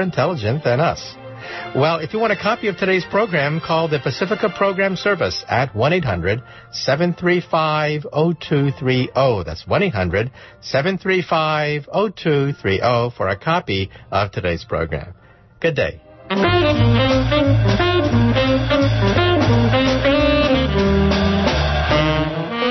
more intelligent than us. Well, if you want a copy of today's program, call the Pacifica Program Service at 1-800-735-0230. That's 1-800-735-0230 for a copy of today's program. Good day.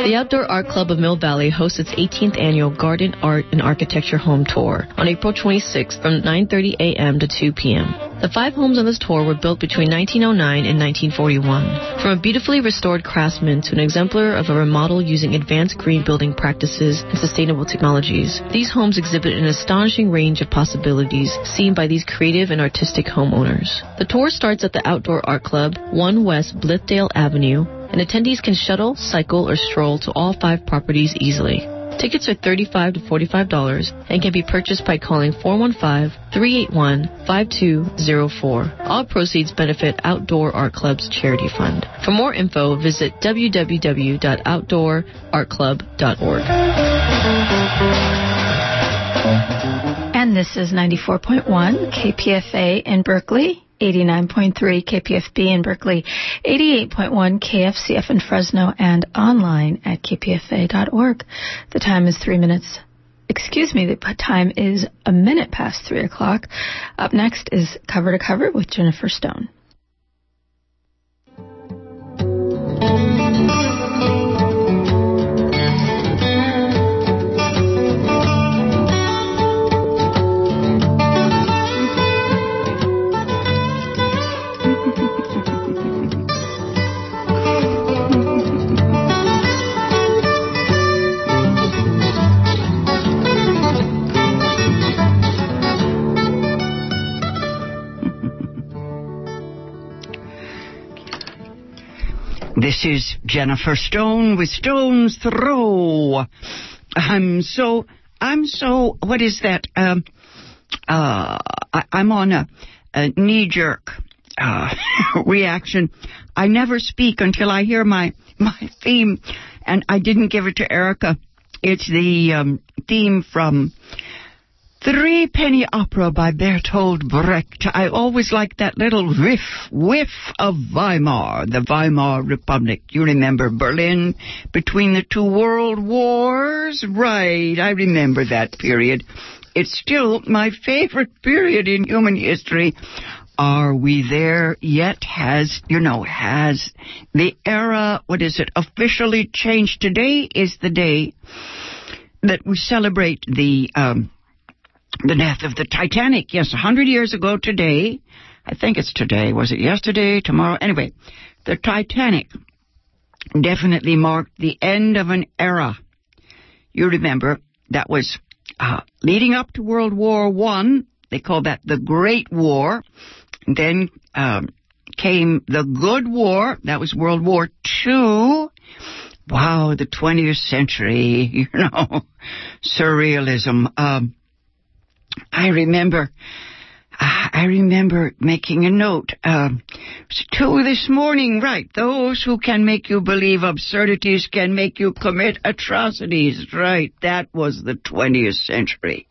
The Outdoor Art Club of Mill Valley hosts its 18th annual Garden Art and Architecture Home Tour on April 26th from 9:30 a.m. to 2 p.m. The five homes on this tour were built between 1909 and 1941. From a beautifully restored craftsman to an exemplar of a remodel using advanced green building practices and sustainable technologies, these homes exhibit an astonishing range of possibilities seen by these creative and artistic homeowners. The tour starts at the Outdoor Art Club, 1 West Blithedale Avenue, and attendees can shuttle, cycle, or stroll to all five properties easily. Tickets are 35 to $45 and can be purchased by calling 415-381-5204. All proceeds benefit Outdoor Art Club's charity fund. For more info, visit www.outdoorartclub.org. And this is 94.1 KPFA in Berkeley. 89.3 KPFB in Berkeley, 88.1 KFCF in Fresno, and online at kpfa.org. The time is three minutes. Excuse me, the time is a minute past three o'clock. Up next is Cover to Cover with Jennifer Stone. This is Jennifer Stone with Stone's Throw. I'm so, I'm so, what is that? Um, uh, I, am on a, a knee jerk uh, reaction. I never speak until I hear my, my theme, and I didn't give it to Erica. It's the um, theme from Three Penny Opera by Bertolt Brecht. I always like that little whiff, whiff of Weimar, the Weimar Republic. You remember Berlin between the two world wars? Right, I remember that period. It's still my favorite period in human history. Are we there yet? Has, you know, has the era, what is it, officially changed? Today is the day that we celebrate the, um, the death of the Titanic. Yes, a hundred years ago today. I think it's today. Was it yesterday? Tomorrow? Anyway, the Titanic definitely marked the end of an era. You remember that was uh, leading up to World War One. They called that the Great War. Then um, came the Good War. That was World War Two. Wow, the 20th century, you know, surrealism. Um, I remember, I remember making a note. Uh, two this morning, right? Those who can make you believe absurdities can make you commit atrocities, right? That was the 20th century.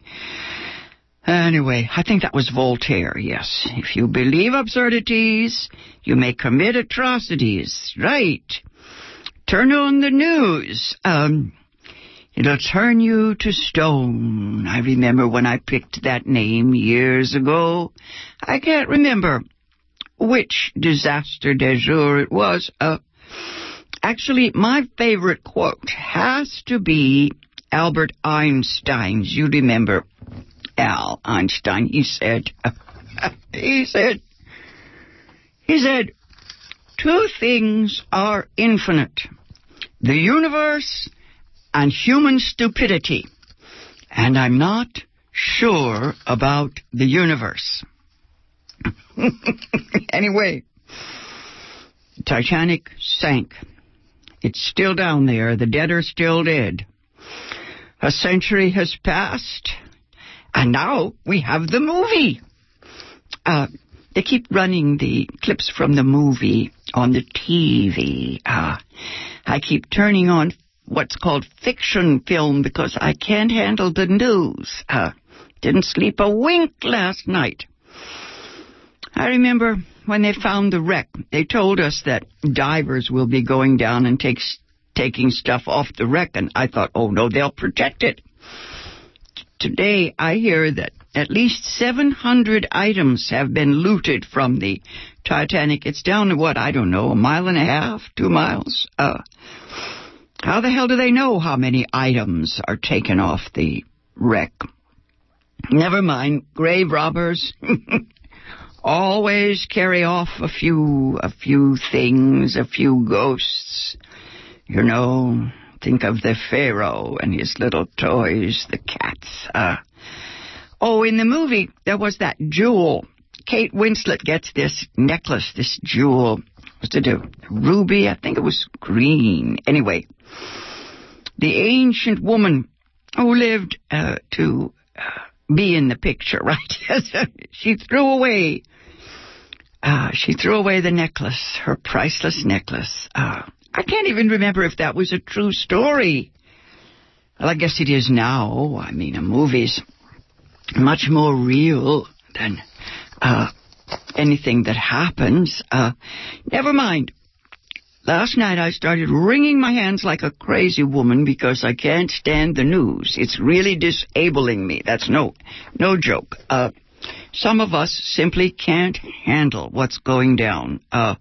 Anyway, I think that was Voltaire, yes. If you believe absurdities, you may commit atrocities, right? Turn on the news. Um, It'll turn you to stone. I remember when I picked that name years ago. I can't remember which disaster de jour it was. Uh, actually, my favorite quote has to be Albert Einstein's. You remember Al Einstein. He said, he said, he said, two things are infinite. The universe and human stupidity. And I'm not sure about the universe. anyway, Titanic sank. It's still down there. The dead are still dead. A century has passed, and now we have the movie. Uh, they keep running the clips from the movie on the TV. Uh, I keep turning on what's called fiction film because I can't handle the news. Uh, didn't sleep a wink last night. I remember when they found the wreck, they told us that divers will be going down and take, taking stuff off the wreck, and I thought, oh no, they'll protect it. Today, I hear that at least 700 items have been looted from the Titanic. It's down to what, I don't know, a mile and a half, two miles? Uh, how the hell do they know how many items are taken off the wreck? Never mind, grave robbers. Always carry off a few, a few things, a few ghosts. You know, think of the Pharaoh and his little toys, the cats. Uh, oh, in the movie, there was that jewel. Kate Winslet gets this necklace, this jewel. What's it do? Ruby? I think it was green. Anyway, the ancient woman who lived uh, to uh, be in the picture, right? she threw away. Uh, she threw away the necklace, her priceless necklace. Uh, I can't even remember if that was a true story. Well, I guess it is now. I mean, a movie's much more real than uh, anything that happens. Uh, never mind. Last night I started wringing my hands like a crazy woman because I can't stand the news. It's really disabling me. That's no, no joke. Uh, some of us simply can't handle what's going down. Uh,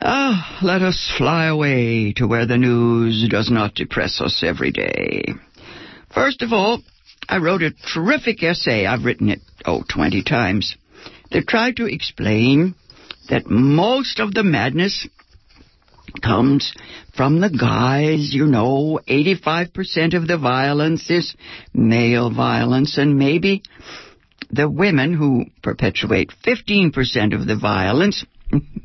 uh, let us fly away to where the news does not depress us every day. First of all, I wrote a terrific essay. I've written it, oh, 20 times. That tried to explain that most of the madness comes from the guys, you know, 85% of the violence is male violence, and maybe the women who perpetuate 15% of the violence,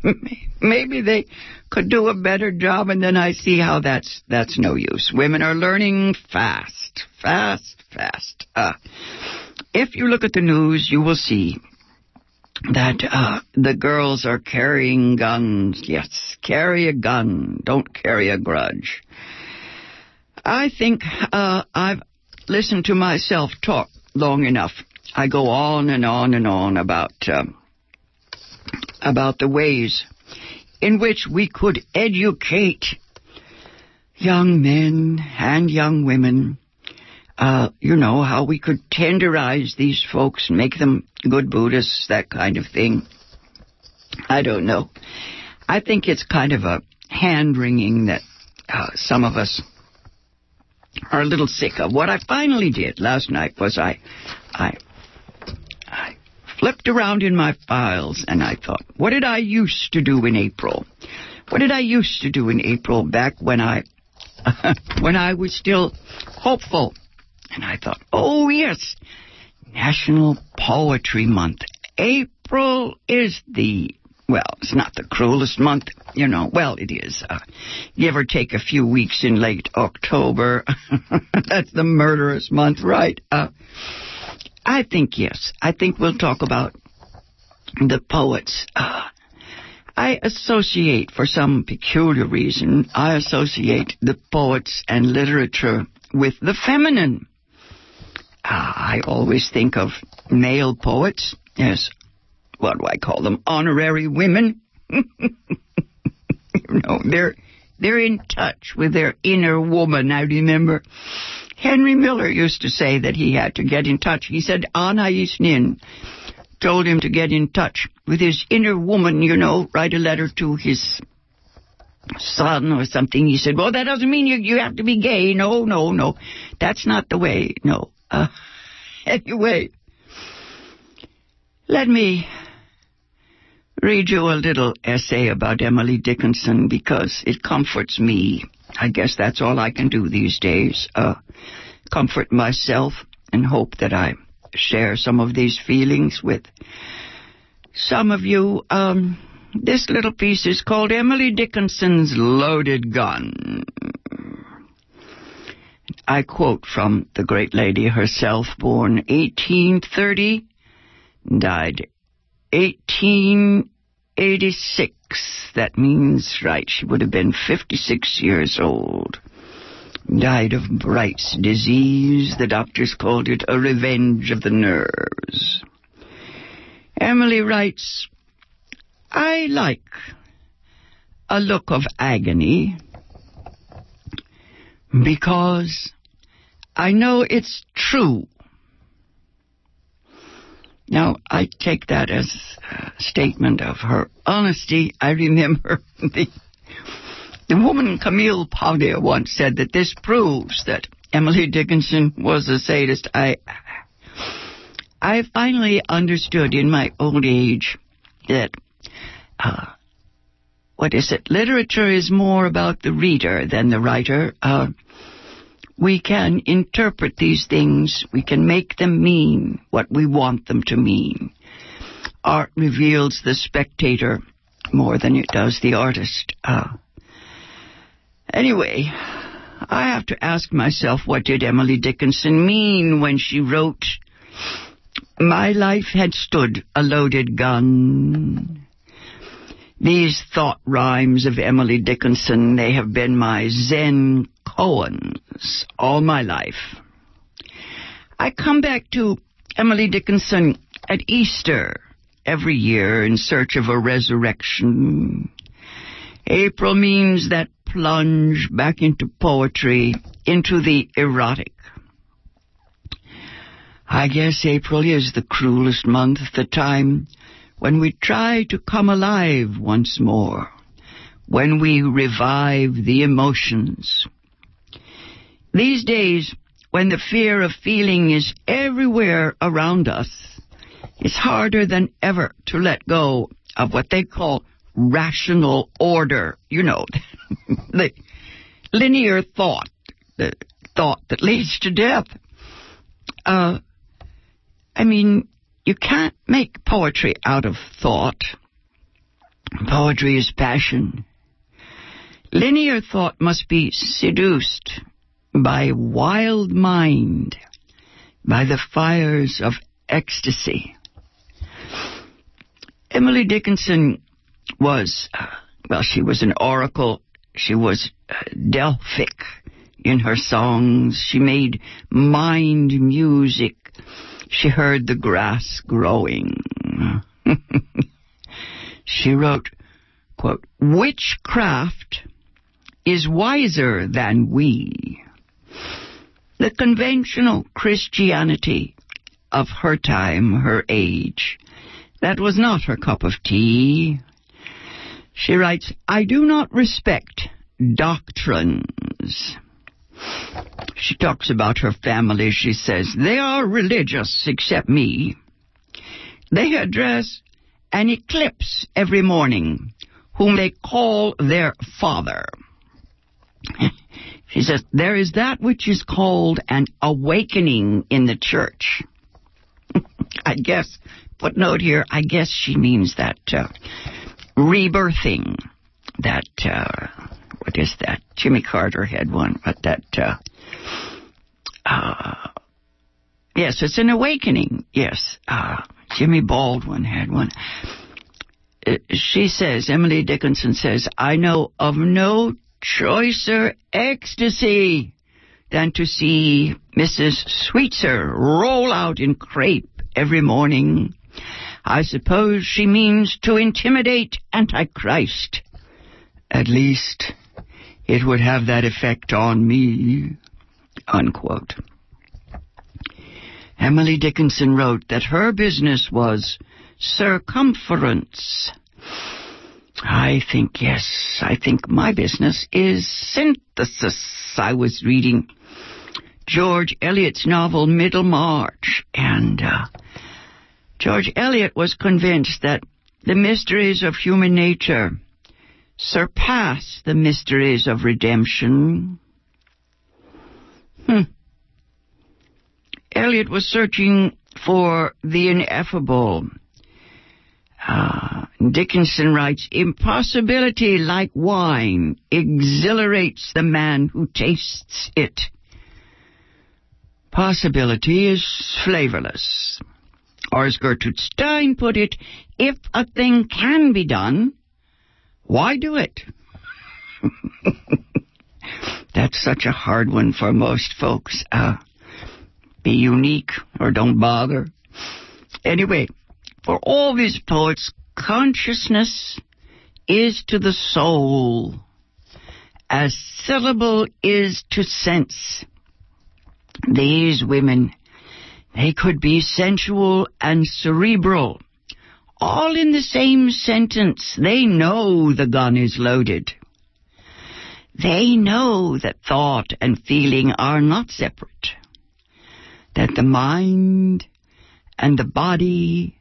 maybe they could do a better job, and then I see how that's, that's no use. Women are learning fast, fast, fast. Uh, if you look at the news, you will see that uh, the girls are carrying guns. Yes, carry a gun. Don't carry a grudge. I think uh, I've listened to myself talk long enough. I go on and on and on about um, about the ways in which we could educate young men and young women uh, you know, how we could tenderize these folks, make them good Buddhists, that kind of thing. I don't know. I think it's kind of a hand wringing that uh, some of us are a little sick of. What I finally did last night was I, I, I flipped around in my files and I thought, what did I used to do in April? What did I used to do in April back when I, when I was still hopeful and I thought, oh yes, National Poetry Month. April is the, well, it's not the cruelest month, you know. Well, it is. Uh, give or take a few weeks in late October. That's the murderous month, right? Uh, I think yes. I think we'll talk about the poets. Uh, I associate, for some peculiar reason, I associate the poets and literature with the feminine. I always think of male poets as, what do I call them, honorary women. you know, they're, they're in touch with their inner woman. I remember Henry Miller used to say that he had to get in touch. He said Anais Nin told him to get in touch with his inner woman, you know, write a letter to his son or something. He said, well, that doesn't mean you, you have to be gay. No, no, no. That's not the way. No. Uh, anyway, let me read you a little essay about Emily Dickinson because it comforts me. I guess that's all I can do these days. Uh, comfort myself and hope that I share some of these feelings with some of you. Um, this little piece is called Emily Dickinson's Loaded Gun. I quote from the great lady herself, born 1830, died 1886. That means, right, she would have been 56 years old. Died of Bright's disease. The doctors called it a revenge of the nerves. Emily writes, I like a look of agony because I know it's true. Now, I take that as a statement of her honesty. I remember the, the woman Camille Paglia once said that this proves that Emily Dickinson was a sadist. I, I finally understood in my old age that, uh, what is it? Literature is more about the reader than the writer. Uh, we can interpret these things. We can make them mean what we want them to mean. Art reveals the spectator more than it does the artist. Uh, anyway, I have to ask myself what did Emily Dickinson mean when she wrote, My life had stood a loaded gun. These thought rhymes of Emily Dickinson, they have been my Zen koans all my life. I come back to Emily Dickinson at Easter every year in search of a resurrection. April means that plunge back into poetry, into the erotic. I guess April is the cruelest month, the time when we try to come alive once more, when we revive the emotions. These days, when the fear of feeling is everywhere around us, it's harder than ever to let go of what they call rational order. You know, the linear thought, the thought that leads to death. Uh, I mean, you can't make poetry out of thought. Poetry is passion. Linear thought must be seduced by wild mind, by the fires of ecstasy. Emily Dickinson was, well, she was an oracle. She was uh, Delphic in her songs. She made mind music she heard the grass growing. she wrote, quote, Witchcraft is wiser than we. The conventional Christianity of her time, her age, that was not her cup of tea. She writes, I do not respect doctrines. She talks about her family. She says, They are religious except me. They address an eclipse every morning, whom they call their father. She says, There is that which is called an awakening in the church. I guess, footnote here, I guess she means that uh, rebirthing, that uh, what is that? Jimmy Carter had one, but that, uh, uh, yes, it's an awakening. Yes, uh, Jimmy Baldwin had one. Uh, she says, Emily Dickinson says, I know of no choicer ecstasy than to see Mrs. Sweetser roll out in crepe every morning. I suppose she means to intimidate Antichrist. At least it would have that effect on me. Unquote. Emily Dickinson wrote that her business was circumference. I think, yes, I think my business is synthesis. I was reading George Eliot's novel Middlemarch, and uh, George Eliot was convinced that the mysteries of human nature surpass the mysteries of redemption. Hmm. Eliot was searching for the ineffable. Uh, Dickinson writes, Impossibility, like wine, exhilarates the man who tastes it. Possibility is flavorless. Or as Gertrude Stein put it, if a thing can be done, why do it? That's such a hard one for most folks. Uh, be unique or don't bother. Anyway, For all these poets, consciousness is to the soul as syllable is to sense. These women, they could be sensual and cerebral, all in the same sentence. They know the gun is loaded. They know that thought and feeling are not separate, that the mind and the body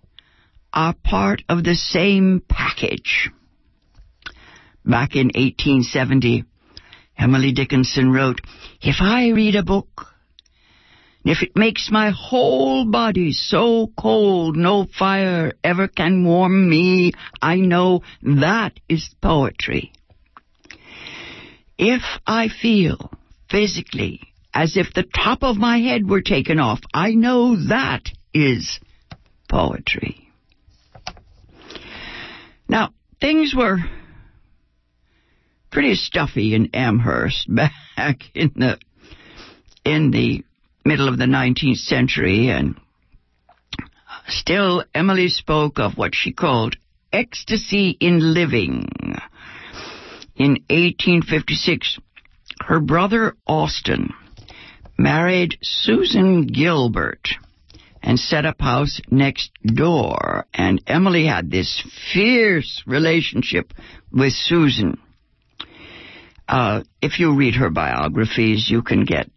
are part of the same package. Back in 1870, Emily Dickinson wrote, If I read a book, if it makes my whole body so cold no fire ever can warm me, I know that is poetry. If I feel physically as if the top of my head were taken off, I know that is poetry. Now, things were pretty stuffy in Amherst back in the in the middle of the 19th century and still Emily spoke of what she called ecstasy in living. In 1856, her brother Austin married Susan Gilbert and set up house next door. And Emily had this fierce relationship with Susan. Uh, if you read her biographies, you can get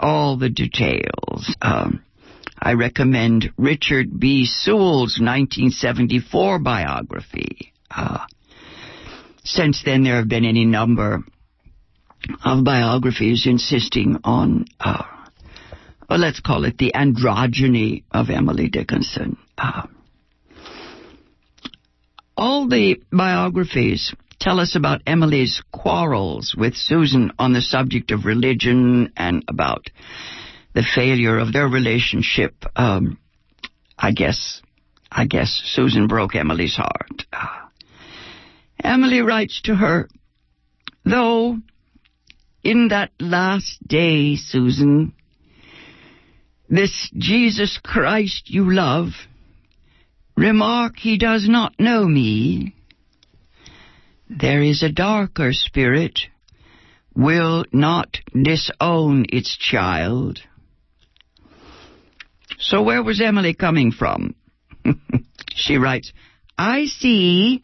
all the details. Um, I recommend Richard B. Sewall's 1974 biography. Uh, since then, there have been any number of biographies insisting on, uh, well, let's call it the androgyny of Emily Dickinson. Uh, all the biographies tell us about Emily's quarrels with Susan on the subject of religion and about the failure of their relationship. Um, I guess, I guess Susan broke Emily's heart. Uh, Emily writes to her, though, in that last day, Susan, this Jesus Christ you love, remark he does not know me, there is a darker spirit, will not disown its child. So where was Emily coming from? she writes, I see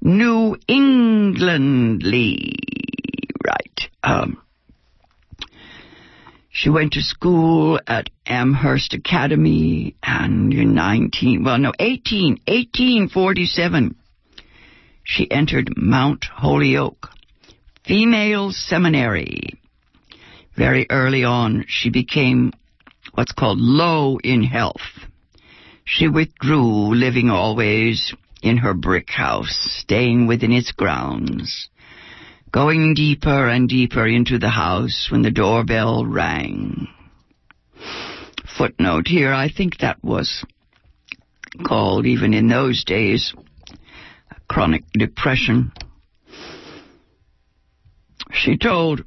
New Englandly. Right. Um, she went to school at Amherst Academy and in 19, well no, 18, 1847 she entered Mount Holyoke Female Seminary. Very early on, she became what's called low in health. She withdrew, living always in her brick house, staying within its grounds, going deeper and deeper into the house when the doorbell rang. Footnote here, I think that was called, even in those days, chronic depression. She told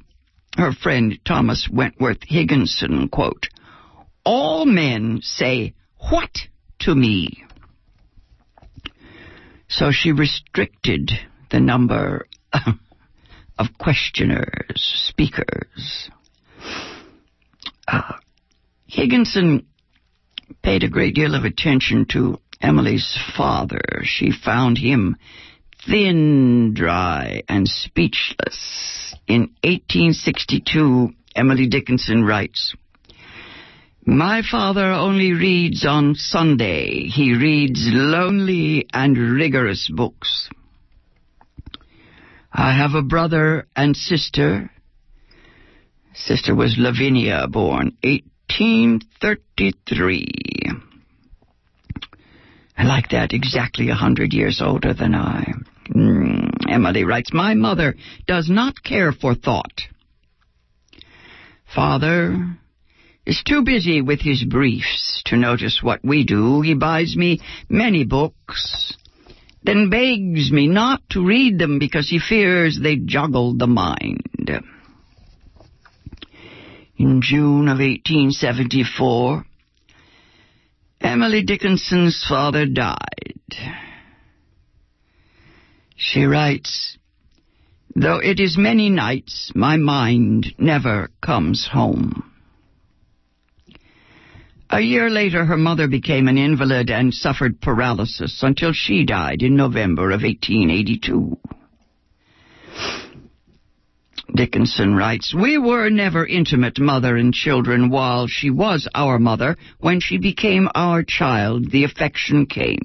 her friend Thomas Wentworth Higginson, quote, All men say, What to me? So she restricted the number of questioners, speakers. Uh, Higginson paid a great deal of attention to Emily's father. She found him thin, dry, and speechless. In 1862, Emily Dickinson writes, My father only reads on Sunday. He reads lonely and rigorous books. I have a brother and sister. Sister was Lavinia, born 1833. I like that, exactly a hundred years older than I. Mm, Emily writes, My mother does not care for thought. Father is too busy with his briefs to notice what we do. He buys me many books, then begs me not to read them because he fears they joggle the mind. In June of 1874, Emily Dickinson's father died. She writes, Though it is many nights, my mind never comes home. A year later, her mother became an invalid and suffered paralysis until she died in November of 1882. Dickinson writes, We were never intimate mother and children while she was our mother. When she became our child, the affection came.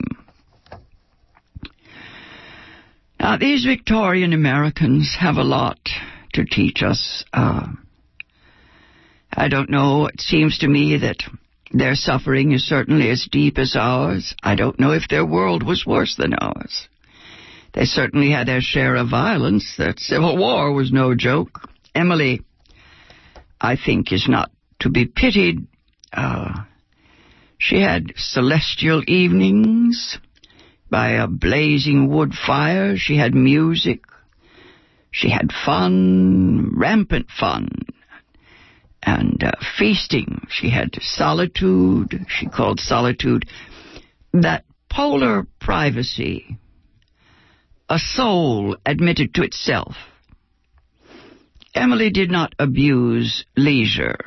Now, these Victorian Americans have a lot to teach us. Uh, I don't know. It seems to me that their suffering is certainly as deep as ours. I don't know if their world was worse than ours. They certainly had their share of violence. That Civil War was no joke. Emily, I think, is not to be pitied. Uh, she had celestial evenings by a blazing wood fire. She had music. She had fun, rampant fun, and uh, feasting. She had solitude. She called solitude that polar privacy, a soul admitted to itself. Emily did not abuse leisure.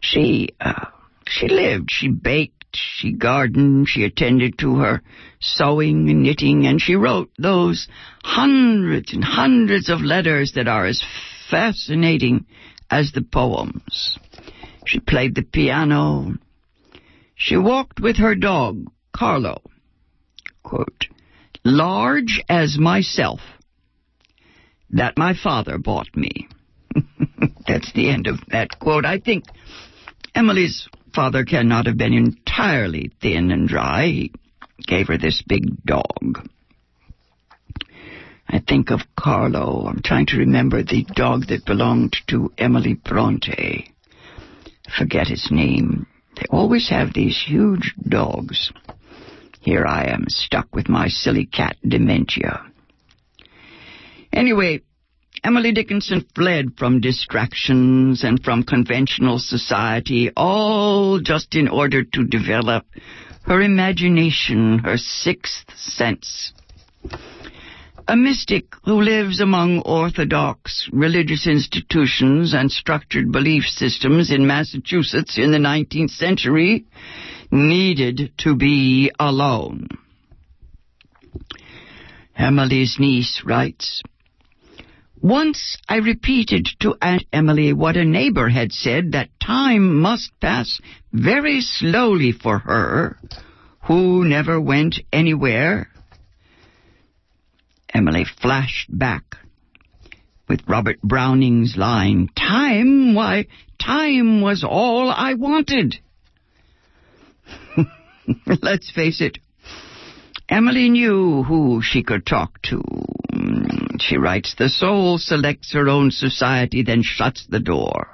She uh, she lived. She baked. She gardened. She attended to her sewing and knitting, and she wrote those hundreds and hundreds of letters that are as fascinating as the poems. She played the piano. She walked with her dog, Carlo, quote, large as myself, that my father bought me. That's the end of that quote. I think Emily's father cannot have been entirely thin and dry. He gave her this big dog. I think of Carlo. I'm trying to remember the dog that belonged to Emily Bronte. Forget his name. They always have these huge dogs. Here I am stuck with my silly cat dementia. Anyway, Emily Dickinson fled from distractions and from conventional society, all just in order to develop her imagination, her sixth sense. A mystic who lives among orthodox religious institutions and structured belief systems in Massachusetts in the 19th century needed to be alone. Emily's niece writes, Once I repeated to Aunt Emily what a neighbor had said that time must pass very slowly for her, who never went anywhere. Emily flashed back with Robert Browning's line, Time, why, time was all I wanted. Let's face it, Emily knew who she could talk to. She writes, The soul selects her own society, then shuts the door.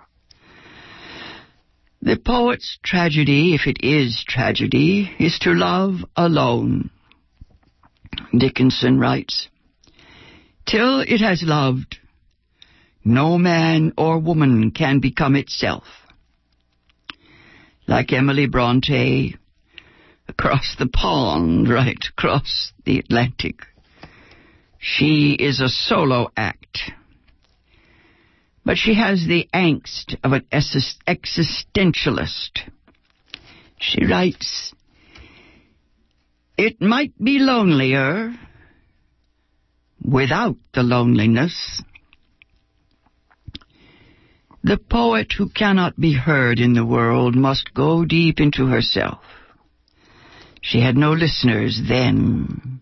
The poet's tragedy, if it is tragedy, is to love alone. Dickinson writes, Till it has loved, no man or woman can become itself. Like Emily Bronte, across the pond, right across the Atlantic. She is a solo act. But she has the angst of an existentialist. She writes, It might be lonelier without the loneliness. The poet who cannot be heard in the world must go deep into herself. She had no listeners then.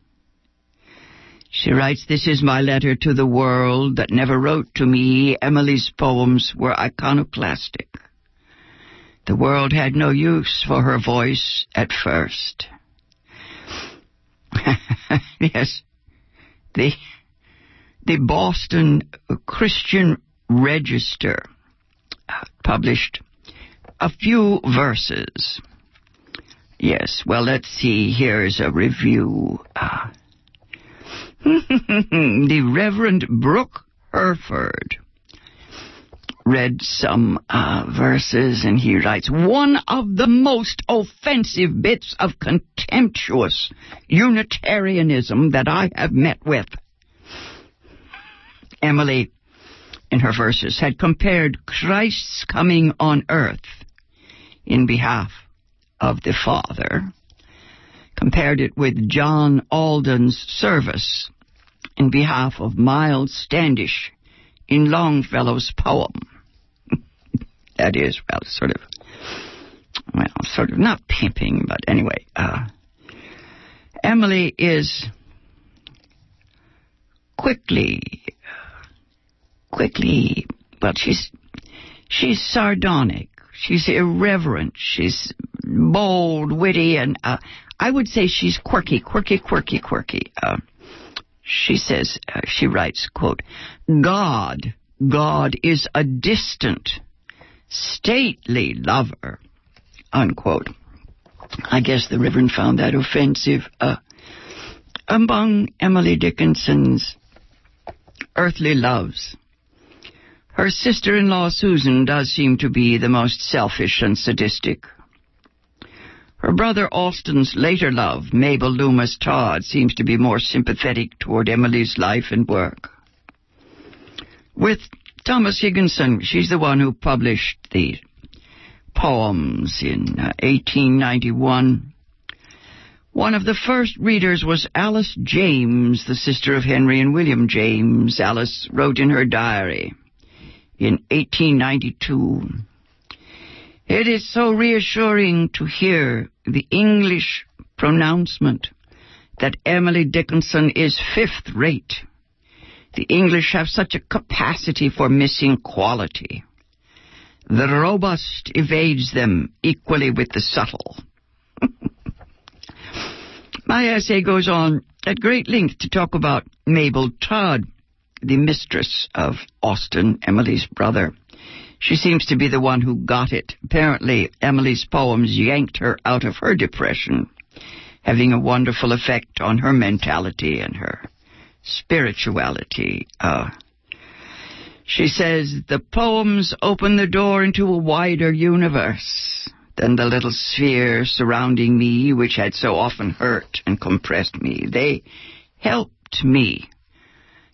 She writes, This is my letter to the world that never wrote to me. Emily's poems were iconoclastic. The world had no use for her voice at first. yes, the, the Boston Christian Register published a few verses. Yes, well, let's see. Here's a review. Uh, the Reverend Brooke Herford read some uh, verses, and he writes, One of the most offensive bits of contemptuous Unitarianism that I have met with. Emily, in her verses, had compared Christ's coming on earth in behalf of the Father, compared it with John Alden's service in behalf of Miles Standish in Longfellow's poem. That is, well, sort of, well, sort of not pimping, but anyway, uh, Emily is quickly, quickly, well, she's, she's sardonic. She's irreverent. She's bold, witty, and uh, I would say she's quirky, quirky, quirky, quirky. Uh, she says, uh, she writes, quote, God, God is a distant, stately lover, unquote. I guess the Reverend found that offensive. Uh, among Emily Dickinson's earthly loves, her sister-in-law Susan does seem to be the most selfish and sadistic. Her brother Austin's later love, Mabel Loomis Todd, seems to be more sympathetic toward Emily's life and work. With Thomas Higginson, she's the one who published the poems in 1891. Uh, one of the first readers was Alice James, the sister of Henry and William James. Alice wrote in her diary in 1892. It is so reassuring to hear the English pronouncement that Emily Dickinson is fifth rate. The English have such a capacity for missing quality. The robust evades them equally with the subtle. My essay goes on at great length to talk about Mabel Todd, the mistress of Austin, Emily's brother. She seems to be the one who got it. Apparently, Emily's poems yanked her out of her depression, having a wonderful effect on her mentality and her spirituality. Uh, she says, the poems open the door into a wider universe than the little sphere surrounding me, which had so often hurt and compressed me. They helped me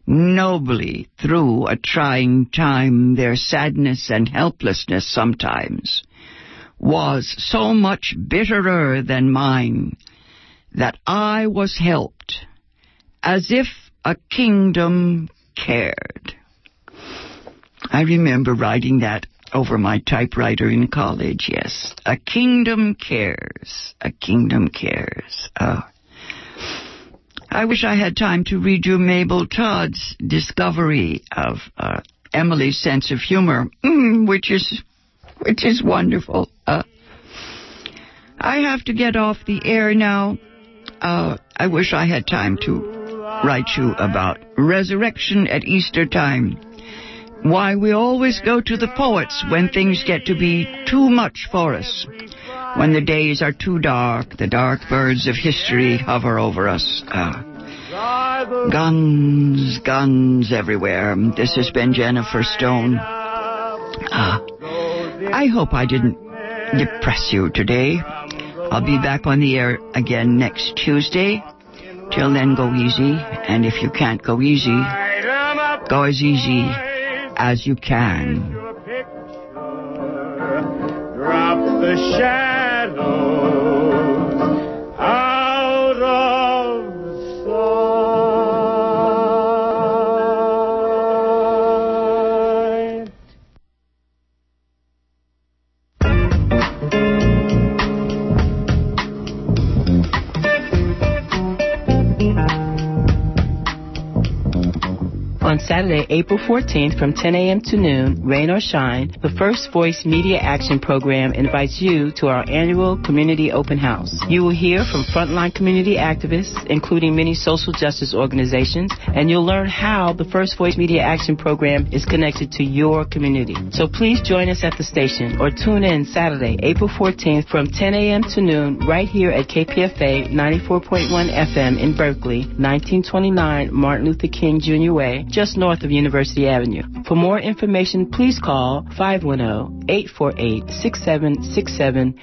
nobly through a trying time, their sadness and helplessness sometimes was so much bitterer than mine that I was helped as if a kingdom cared. I remember writing that over my typewriter in college, yes. A kingdom cares. A kingdom cares. Uh, I wish I had time to read you Mabel Todd's discovery of uh, Emily's sense of humor, mm, which is which is wonderful. Uh, I have to get off the air now. Uh, I wish I had time to write you about resurrection at Easter time. Why we always go to the poets when things get to be too much for us. When the days are too dark, the dark birds of history hover over us. Uh, guns, guns everywhere. This has been Jennifer Stone. Uh, I hope I didn't depress you today. I'll be back on the air again next Tuesday. Till then, go easy. And if you can't go easy, go as easy as you can. Drop the shadow. Saturday, April 14th from 10 a.m. to noon, rain or shine, the First Voice Media Action Program invites you to our annual community open house. You will hear from frontline community activists, including many social justice organizations, and you'll learn how the First Voice Media Action Program is connected to your community. So please join us at the station or tune in Saturday, April 14th from 10 a.m. to noon right here at KPFA 94.1 FM in Berkeley, 1929 Martin Luther King Jr. Way, just just north of University Avenue. For more information, please call 510-848-6767